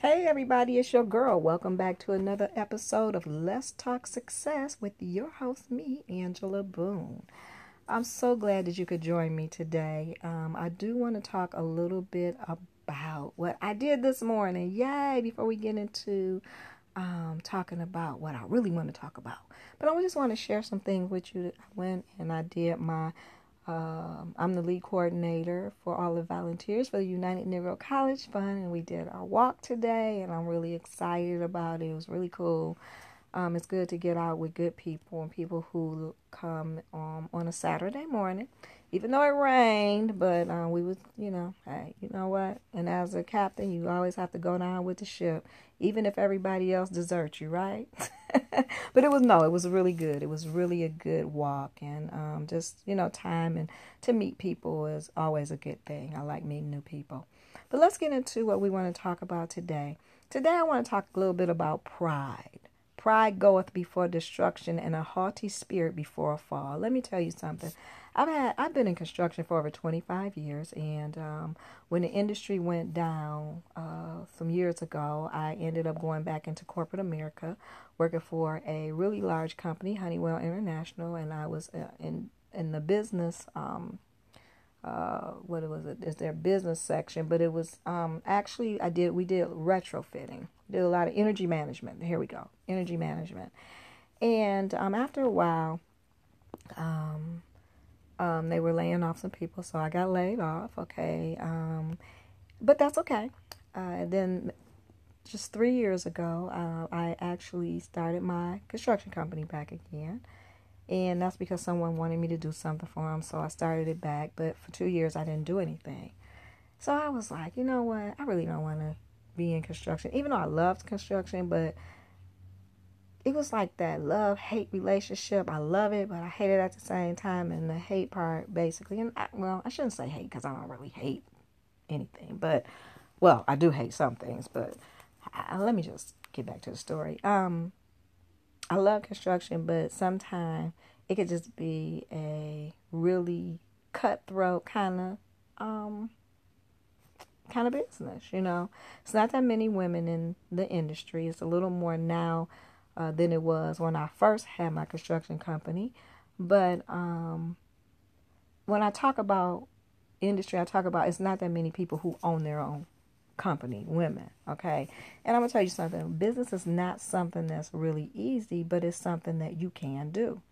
Hey everybody, it's your girl. Welcome back to another episode of Let's Talk Success with your host, me, Angela Boone. I'm so glad that you could join me today. Um, I do want to talk a little bit about what I did this morning. Yay! Before we get into um, talking about what I really want to talk about, but I just want to share some things with you. That I went and I did my um, I'm the lead coordinator for all the volunteers for the United Negro College Fund, and we did our walk today, and I'm really excited about it. It was really cool. Um, it's good to get out with good people and people who come um, on a Saturday morning, even though it rained. But uh, we was, you know, hey, you know what? And as a captain, you always have to go down with the ship, even if everybody else deserts you, right? but it was no, it was really good. It was really a good walk, and um, just you know, time and to meet people is always a good thing. I like meeting new people. But let's get into what we want to talk about today. Today, I want to talk a little bit about pride. Pride goeth before destruction, and a haughty spirit before a fall. Let me tell you something. I've had I've been in construction for over 25 years, and um, when the industry went down uh, some years ago, I ended up going back into corporate America, working for a really large company, Honeywell International, and I was uh, in in the business. Um, uh, what was it? Is their business section? But it was um, actually I did we did retrofitting, did a lot of energy management. Here we go, energy management, and um, after a while, um, um, they were laying off some people, so I got laid off. Okay, um, but that's okay. Uh, then, just three years ago, uh, I actually started my construction company back again, and that's because someone wanted me to do something for them. So I started it back. But for two years, I didn't do anything. So I was like, you know what? I really don't want to be in construction, even though I loved construction, but it was like that love hate relationship. I love it, but I hate it at the same time. And the hate part, basically, and I, well, I shouldn't say hate because I don't really hate anything, but well, I do hate some things. But I, let me just get back to the story. Um, I love construction, but sometimes it could just be a really cutthroat kind of um kind of business. You know, it's not that many women in the industry. It's a little more now uh, than it was when I first had my construction company. But um, when I talk about industry, I talk about it's not that many people who own their own company, women. Okay. And I'm to tell you something business is not something that's really easy, but it's something that you can do.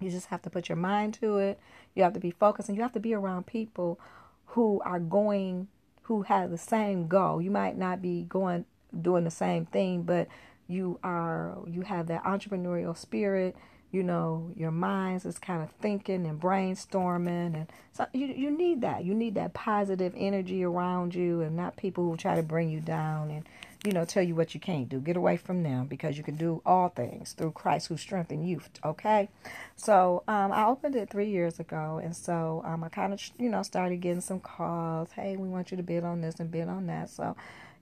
You just have to put your mind to it. You have to be focused and you have to be around people who are going, who have the same goal. You might not be going, doing the same thing, but you are you have that entrepreneurial spirit you know your minds is kind of thinking and brainstorming and so you you need that. You need that positive energy around you and not people who try to bring you down and you know tell you what you can't do. Get away from them because you can do all things through christ who strengthened you okay? So um, i opened it three years ago and so um, i kind of you know started getting some calls. Hey we want you to bid on this and bid on that. So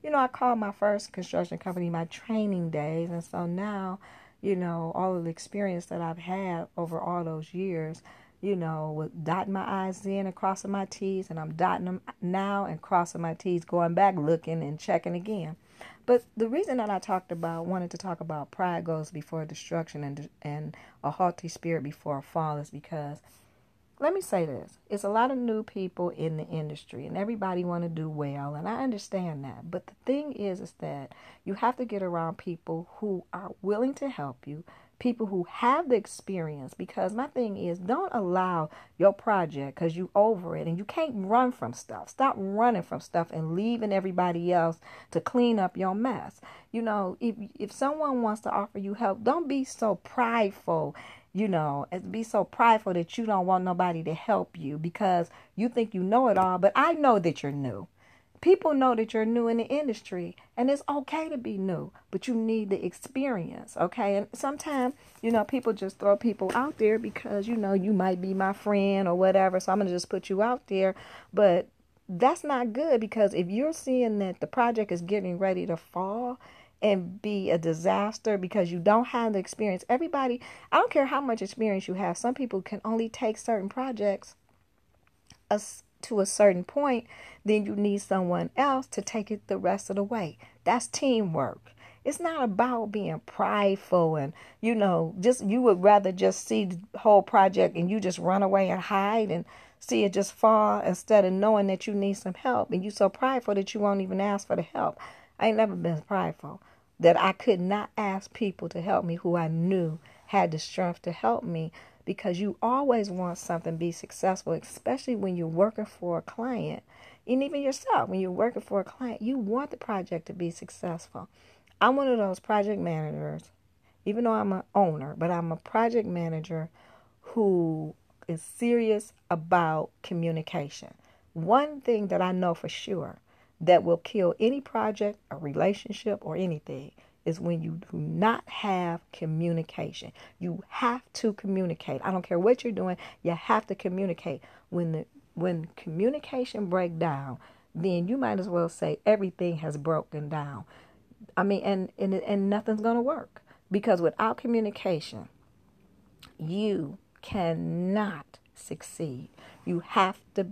you know, I called my first construction company my training days. And so now, you know, all of the experience that I've had over all those years, you know, with dotting my I's in and crossing my T's, and I'm dotting them now and crossing my T's, going back, looking and checking again. But the reason that I talked about, wanted to talk about pride goes before destruction and, and a haughty spirit before a fall is because let me say this. It's a lot of new people in the industry and everybody want to do well and i understand that. But the thing is is that you have to get around people who are willing to help you people who have the experience because my thing is don't allow your project because you over it and you can't run from stuff. Stop running from stuff and leaving everybody else to clean up your mess. You know if if someone wants to offer you help don't be so prideful you know, and be so prideful that you don't want nobody to help you because you think you know it all. But I know that you're new. People know that you're new in the industry, and it's okay to be new, but you need the experience, okay? And sometimes, you know, people just throw people out there because, you know, you might be my friend or whatever, so I'm going to just put you out there. But that's not good because if you're seeing that the project is getting ready to fall and be a disaster because you don't have the experience. Everybody, I don't care how much experience you have, some people can only take certain projects to a certain point, then you need someone else to take it the rest of the way. That's teamwork. It's not about being prideful and, you know, just you would rather just see the whole project and you just run away and hide and see it just fall instead of knowing that you need some help. And you're so prideful that you won't even ask for the help. I ain't never been prideful that I could not ask people to help me who I knew had the strength to help me because you always want something to be successful, especially when you're working for a client. And even yourself, when you're working for a client, you want the project to be successful. I'm one of those project managers, even though I'm an owner, but I'm a project manager who is serious about communication. One thing that I know for sure that will kill any project, a relationship, or anything is when you do not have communication. You have to communicate. I don't care what you're doing, you have to communicate. When the when communication break down, then you might as well say everything has broken down. I mean, and and and nothing's gonna work because without communication, you cannot succeed. You have to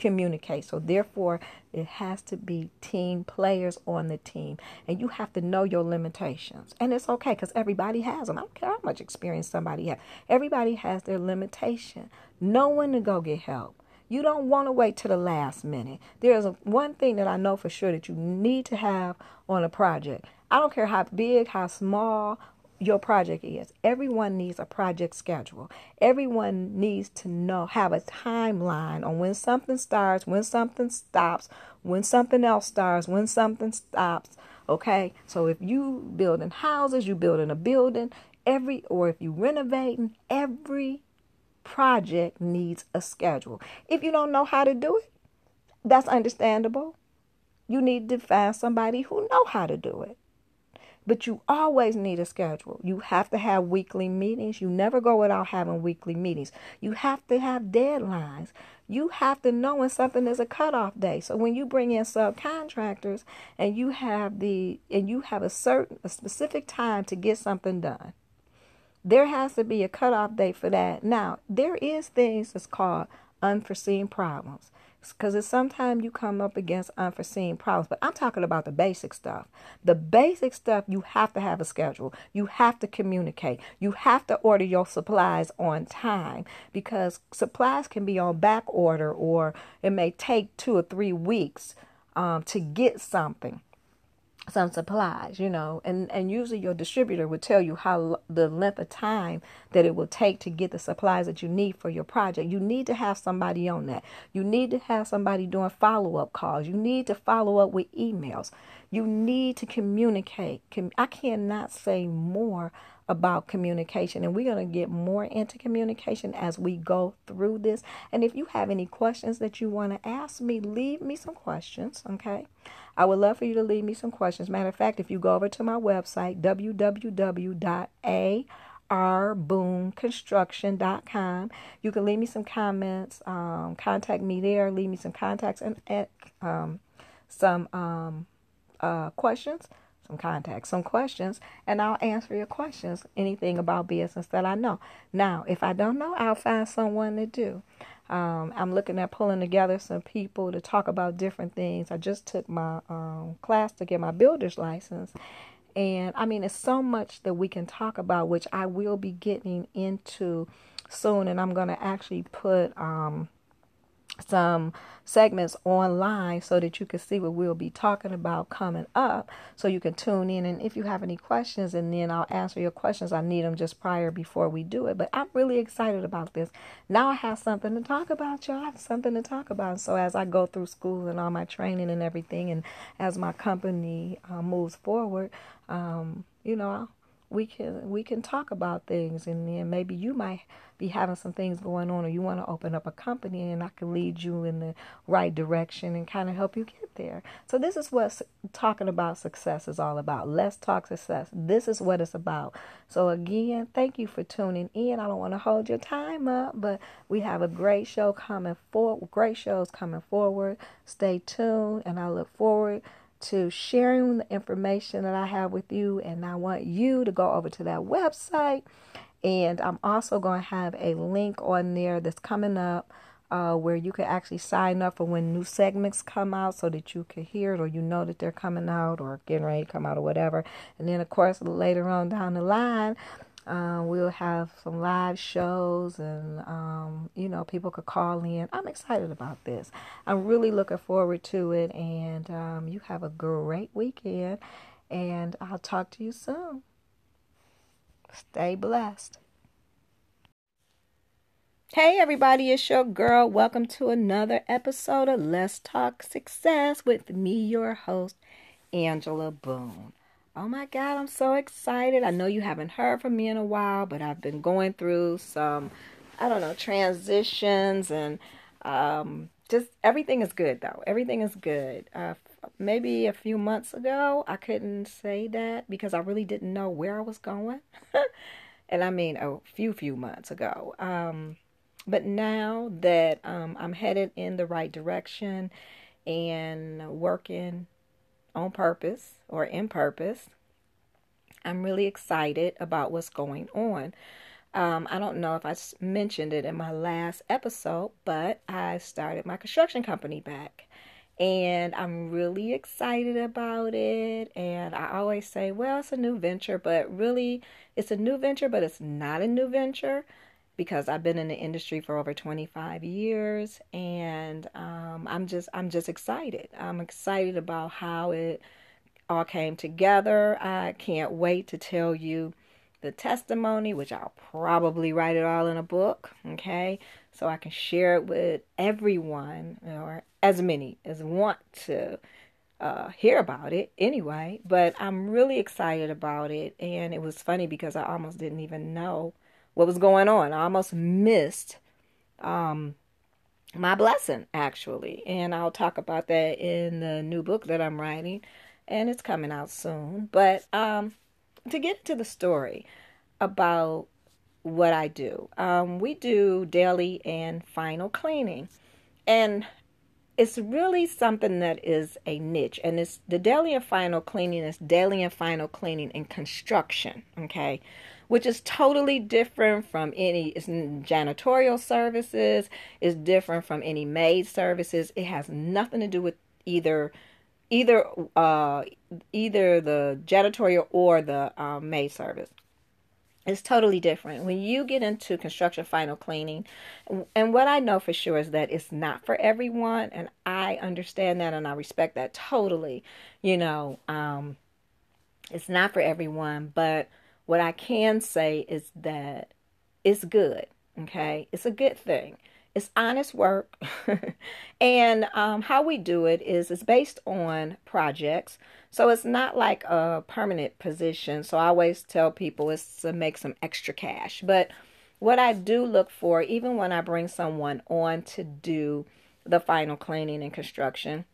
communicate. So therefore, it has to be team players on the team, and you have to know your limitations. And it's okay because everybody has them. I don't care how much experience somebody has. Everybody has their limitation. Know when to go get help. You don't want to wait to the last minute. There's a, one thing that I know for sure that you need to have on a project. I don't care how big, how small, your project is. Everyone needs a project schedule. Everyone needs to know, have a timeline on when something starts, when something stops, when something else starts, when something stops. Okay, so if you building houses, you building a building, every or if you renovating, every project needs a schedule. If you don't know how to do it, that's understandable. You need to find somebody who know how to do it. But you always need a schedule. You have to have weekly meetings. You never go without having weekly meetings. You have to have deadlines. You have to know when something is a cutoff day. So when you bring in subcontractors and you have the and you have a certain a specific time to get something done, there has to be a cutoff date for that. Now, there is things that's called unforeseen problems because it's sometimes you come up against unforeseen problems. But I'm talking about the basic stuff. The basic stuff, you have to have a schedule. You have to communicate. You have to order your supplies on time because supplies can be on back order or it may take two or three weeks um, to get something some supplies, you know, and, and usually your distributor would tell you how the length of time that it will take to get the supplies that you need for your project. You need to have somebody on that. You need to have somebody doing follow up calls. You need to follow up with emails. You need to communicate. I cannot say more about communication, and we're going to get more into communication as we go through this. And if you have any questions that you want to ask me, leave me some questions, okay? I would love for you to leave me some questions. Matter of fact, if you go over to my website, www.arboonconstruction.com, you can leave me some comments, um, contact me there, leave me some contacts and, and um, some um, uh, questions some contacts, some questions, and I'll answer your questions, anything about business that I know. Now, if I don't know, I'll find someone to do. Um, I'm looking at pulling together some people to talk about different things. I just took my um, class to get my builder's license. And I mean, it's so much that we can talk about, which I will be getting into soon. And I'm going to actually put um, some segments online so that you can see what we'll be talking about coming up. So you can tune in and if you have any questions and then I'll answer your questions. I need them just prior before we do it but I'm really excited about this. Now I have something to talk about y'all. I have something to talk about. So as I go through school and all my training and everything and as my company uh, moves forward um, you know we can we can talk about things and then maybe you might be having some things going on or you want to open up a company and I can lead you in the right direction and kind of help you get there. So this is what talking about success is all about. Let's talk success. This is what it's about. So again, thank you for tuning in. I don't want to hold your time up, but we have a great show coming forward, great shows coming forward. Stay tuned and I look forward to sharing the information that I have with you. And I want you to go over to that website. And I'm also going to have a link on there that's coming up uh, where you can actually sign up for when new segments come out so that you can hear it or you know that they're coming out or getting ready to come out or whatever. And then, of course, later on down the line, uh, we'll have some live shows and, um, you know, people could call in. I'm excited about this. I'm really looking forward to it. And um, you have a great weekend. And I'll talk to you soon. Stay blessed. Hey everybody, it's your girl. Welcome to another episode of Let's Talk Success with me, your host, Angela Boone. Oh my God, I'm so excited. I know you haven't heard from me in a while, but I've been going through some, I don't know, transitions and um, just everything is good though. Everything is good. Uh, maybe a few months ago, I couldn't say that because I really didn't know where I was going. and I mean a few, few months ago. Um, but now that um, I'm headed in the right direction and working on purpose or in purpose, I'm really excited about what's going on. Um, I don't know if I mentioned it in my last episode, but I started my construction company back. And I'm really excited about it. And I always say, well, it's a new venture, but really, it's a new venture, but it's not a new venture because I've been in the industry for over 25 years and um, I'm just I'm just excited. I'm excited about how it all came together. I can't wait to tell you the testimony, which I'll probably write it all in a book, okay? So I can share it with everyone or as many as want to uh, hear about it anyway. But I'm really excited about it. And it was funny because I almost didn't even know what was going on. I almost missed um, my blessing, actually. And I'll talk about that in the new book that I'm writing, and it's coming out soon. But um, to get into the story about what I do, um, we do daily and final cleaning. And it's really something that is a niche and it's the daily and final cleaning is daily and final cleaning in construction okay which is totally different from any janitorial services is different from any maid services. It has nothing to do with either either uh either the janitorial or the um, maid service. It's totally different. When you get into construction final cleaning and what i know for sure is that it's not for everyone and i understand that and i respect that totally. You know um it's not for everyone but what I can say is that it's good. Okay. It's a good thing. It's honest work. and um, how we do it is it's based on projects. So it's not like a permanent position. So I always tell people it's to make some extra cash. But what I do look for, even when I bring someone on to do the final cleaning and construction,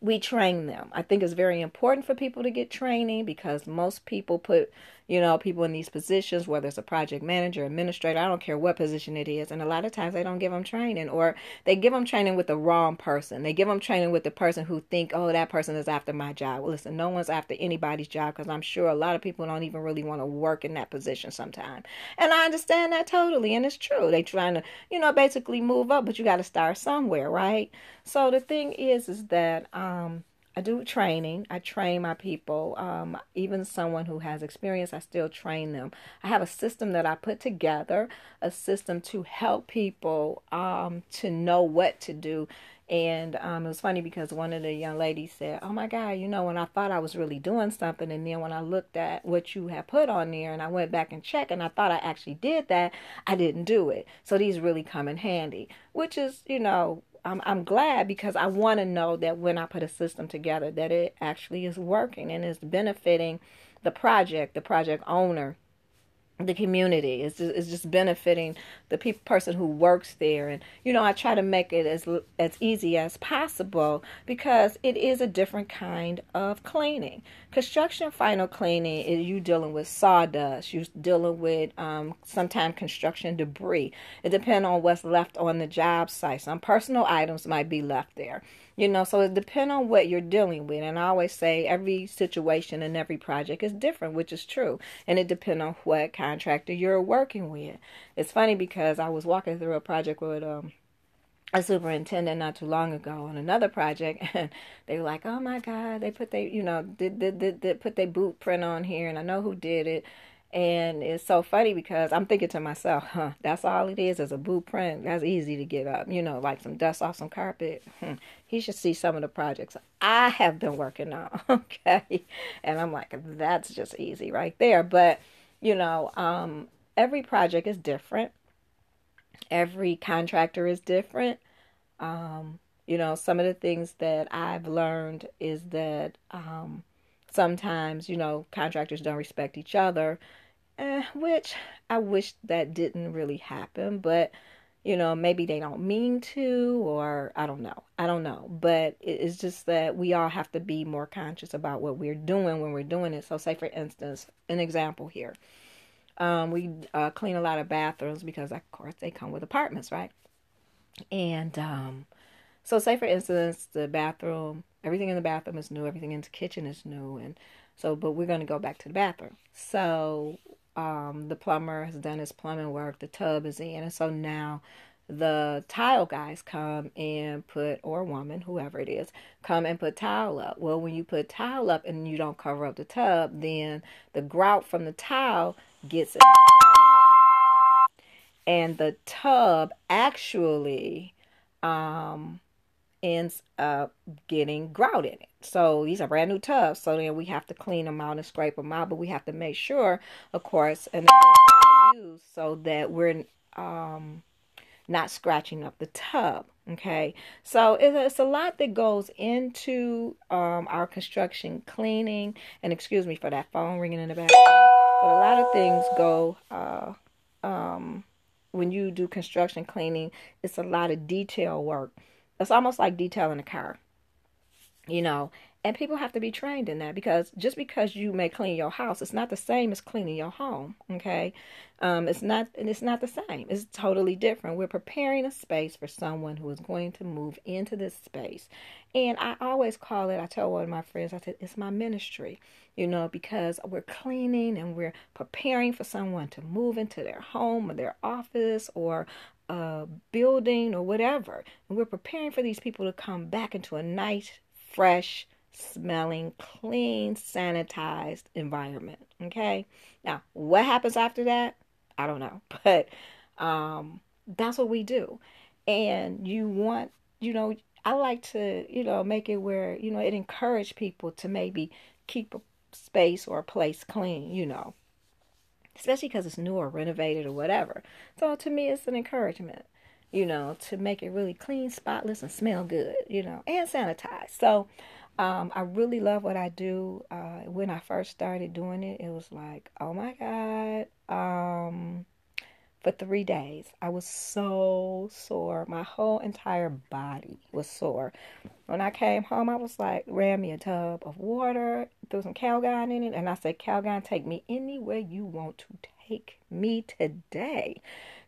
we train them. I think it's very important for people to get training because most people put, you know, people in these positions, whether it's a project manager, administrator, I don't care what position it is. And a lot of times they don't give them training or they give them training with the wrong person. They give them training with the person who think, oh, that person is after my job. Well, listen, no one's after anybody's job because I'm sure a lot of people don't even really want to work in that position sometime. And I understand that totally. And it's true. They trying to, you know, basically move up, but you got to start somewhere, right? So the thing is, is that, um, I do training. I train my people. Um, even someone who has experience, I still train them. I have a system that I put together, a system to help people um, to know what to do. And um, it was funny because one of the young ladies said, Oh my God, you know, when I thought I was really doing something, and then when I looked at what you have put on there and I went back and checked and I thought I actually did that, I didn't do it. So these really come in handy, which is, you know, I'm, I'm glad because I want to know that when I put a system together that it actually is working and is benefiting the project, the project owner, the community. It's just, it's just benefiting the pe- person who works there. And, you know, I try to make it as, as easy as possible because it is a different kind of cleaning. Construction final cleaning is you dealing with sawdust, you're dealing with um, sometimes construction debris. It depends on what's left on the job site. Some personal items might be left there. You know, so it depends on what you're dealing with. And I always say every situation and every project is different, which is true. And it depends on what contractor you're working with. It's funny because I was walking through a project with um a superintendent not too long ago on another project and they were like oh my god they put they you know did did, did, did put their boot print on here and i know who did it. And it's so funny because i'm thinking to myself huh that's all it is is a boot print. That's easy to get up you know like some dust off some carpet. He should see some of the projects i have been working on okay? And i'm like that's just easy right there. But you know um every project is different every contractor is different. Um, you know, some of the things that I've learned is that um, sometimes, you know, contractors don't respect each other, eh, which I wish that didn't really happen, but you know, maybe they don't mean to, or I don't know. I don't know. But it's just that we all have to be more conscious about what we're doing when we're doing it. So, say for instance, an example here. Um, we uh, clean a lot of bathrooms because, of course, they come with apartments, right? And um, so, say for instance, the bathroom, everything in the bathroom is new, everything in the kitchen is new, and so, but we're going to go back to the bathroom. So, um, the plumber has done his plumbing work, the tub is in, and so now the tile guys come and put, or woman, whoever it is, come and put tile up. Well, when you put tile up and you don't cover up the tub, then the grout from the tile gets in and the tub actually um, ends up getting grout in it. So these are brand new tubs. So then we have to clean them out and scrape them out, but we have to make sure, of course, and so that we're um, not scratching up the tub. Okay, so it's a lot that goes into um, our construction cleaning. And excuse me for that phone ringing in the background. But a lot of things go uh, um, when you do construction cleaning. It's a lot of detail work. It's almost like detailing a car, you know. And people have to be trained in that because just because you may clean your house, it's not the same as cleaning your home. Okay, um, it's not. It's not the same. It's totally different. We're preparing a space for someone who is going to move into this space, and I always call it. I tell one of my friends, I said, it's my ministry you know, because we're cleaning and we're preparing for someone to move into their home or their office or a building or whatever. And we're preparing for these people to come back into a nice, fresh, smelling, clean, sanitized environment. Okay. Now, what happens after that? I don't know. But um, that's what we do. And you want, you know, I like to, you know, make it where, you know, it encourage people to maybe keep a space or a place clean, you know, especially because it's new or renovated or whatever. So to me, it's an encouragement, you know, to make it really clean, spotless, and smell good, you know, and sanitized. So um, I really love what I do. Uh, when I first started doing it, it was like, oh my God. Um, for three days. I was so sore. My whole entire body was sore. When I came home, I was like, ran me a tub of water, threw some Calgon in it, and I said, Calgon, take me anywhere you want to take me today.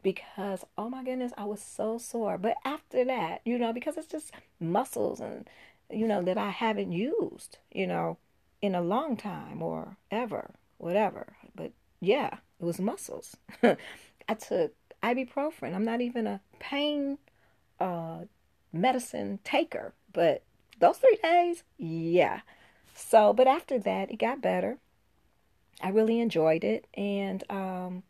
Because, oh my goodness, I was so sore. But after that, you know, because it's just muscles and, you know, that I haven't used, you know, in a long time or ever, whatever. But yeah, it was muscles. I took ibuprofen. I'm not even a pain uh, medicine taker, but those three days, yeah. So, but after that, it got better. I really enjoyed it, and um,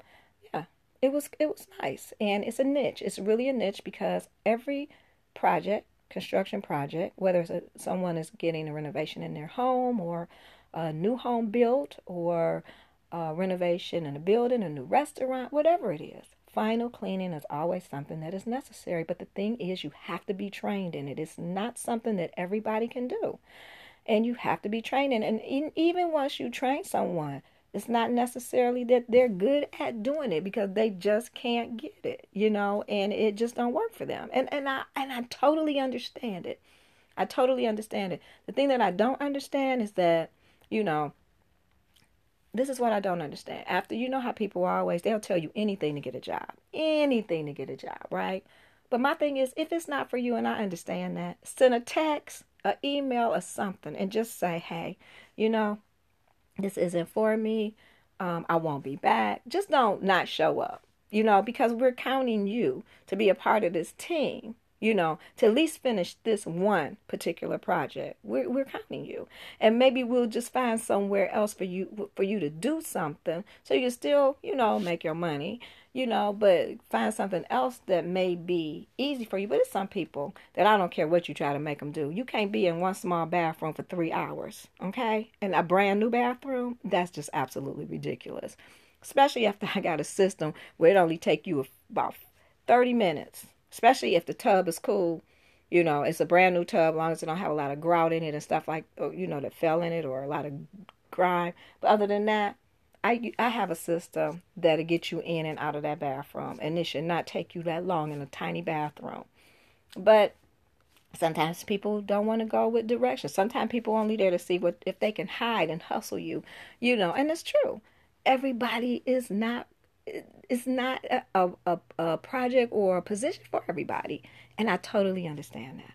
yeah, it was it was nice. And it's a niche. It's really a niche because every project, construction project, whether it's a, someone is getting a renovation in their home or a new home built or uh, renovation in a building, a new restaurant, whatever it is. Final cleaning is always something that is necessary, but the thing is, you have to be trained in it. It's not something that everybody can do, and you have to be trained in. And even once you train someone, it's not necessarily that they're good at doing it because they just can't get it, you know, and it just don't work for them. And and I and I totally understand it. I totally understand it. The thing that I don't understand is that, you know, this is what I don't understand. After you know how people always, they'll tell you anything to get a job, anything to get a job, right? But my thing is, if it's not for you, and I understand that, send a text, an email, or something, and just say, hey, you know, this isn't for me. Um, I won't be back. Just don't not show up, you know, because we're counting you to be a part of this team. you know, to at least finish this one particular project. We're we're counting you, and maybe we'll just find somewhere else for you for you to do something, so you still, you know, make your money, you know, but find something else that may be easy for you. But it's some people that I don't care what you try to make them do. You can't be in one small bathroom for three hours, okay? And a brand new bathroom, that's just absolutely ridiculous. Especially after I got a system where it only take you about 30 minutes especially if the tub is cool. You know, it's a brand new tub, as long as it don't have a lot of grout in it and stuff like, oh, you know, that fell in it or a lot of grime. But other than that, I I have a system that'll get you in and out of that bathroom, and it should not take you that long in a tiny bathroom. But sometimes people don't want to go with directions. Sometimes people only there to see what if they can hide and hustle you, you know. And it's true. Everybody is not it's not a, a, a project or a position for everybody. And I totally understand that.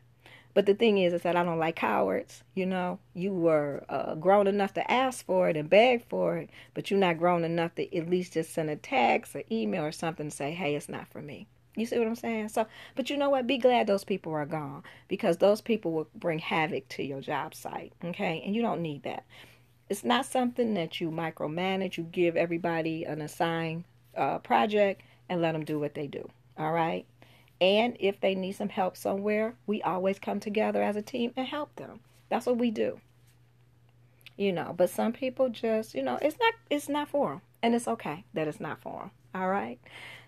But the thing is, is that I don't like cowards. You know, you were uh, grown enough to ask for it and beg for it, but you're not grown enough to at least just send a text or email or something to say, hey, it's not for me. You see what I'm saying? So, but you know what? Be glad those people are gone because those people will bring havoc to your job site. Okay. And you don't need that. It's not something that you micromanage. You give everybody an assigned uh, project and let them do what they do. All right. And if they need some help somewhere, we always come together as a team and help them. That's what we do. You know, but some people just, you know, it's not it's not for them, and it's okay that it's not for them. All right.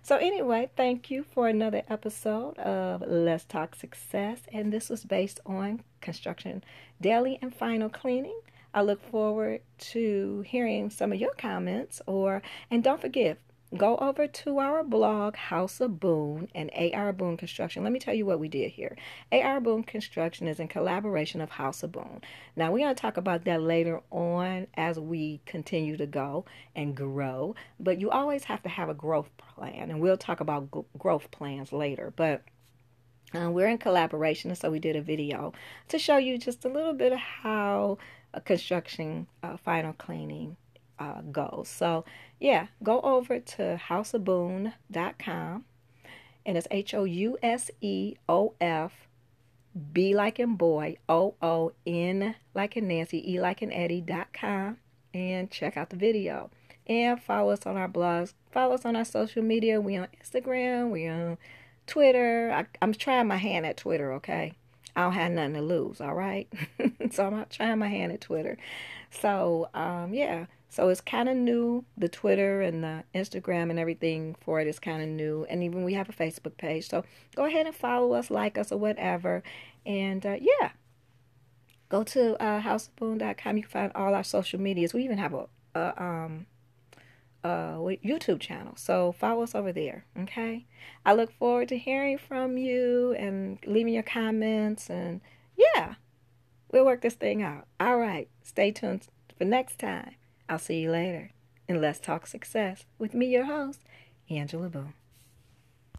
So anyway, thank you for another episode of Let's Talk Success, and this was based on construction daily and final cleaning. I look forward to hearing some of your comments or and don't forget go over to our blog, House of Boone and AR Boone Construction. Let me tell you what we did here. AR Boone Construction is in collaboration of House of Boone. Now, we're going to talk about that later on as we continue to go and grow, but you always have to have a growth plan, and we'll talk about g- growth plans later. But uh, we're in collaboration, so we did a video to show you just a little bit of how a construction uh, final cleaning uh, goes. So, yeah, go over to houseofboone.com and it's H O U S E O F B like in boy, O O N like in Nancy, E like in Eddie.com and check out the video. And follow us on our blogs, follow us on our social media. We on Instagram, we on Twitter. I, I'm trying my hand at Twitter, okay? I don't have nothing to lose, all right? so I'm not trying my hand at Twitter. So, um, yeah. So it's kind of new. The Twitter and the Instagram and everything for it is kind of new. And even we have a Facebook page. So go ahead and follow us, like us, or whatever. And uh, yeah, go to uh, houseofboone.com. You can find all our social medias. We even have a, a um, uh, YouTube channel. So follow us over there. Okay. I look forward to hearing from you and leaving your comments. And yeah, we'll work this thing out. All right. Stay tuned for next time. I'll see you later. And let's talk success with me, your host, Angela Boone.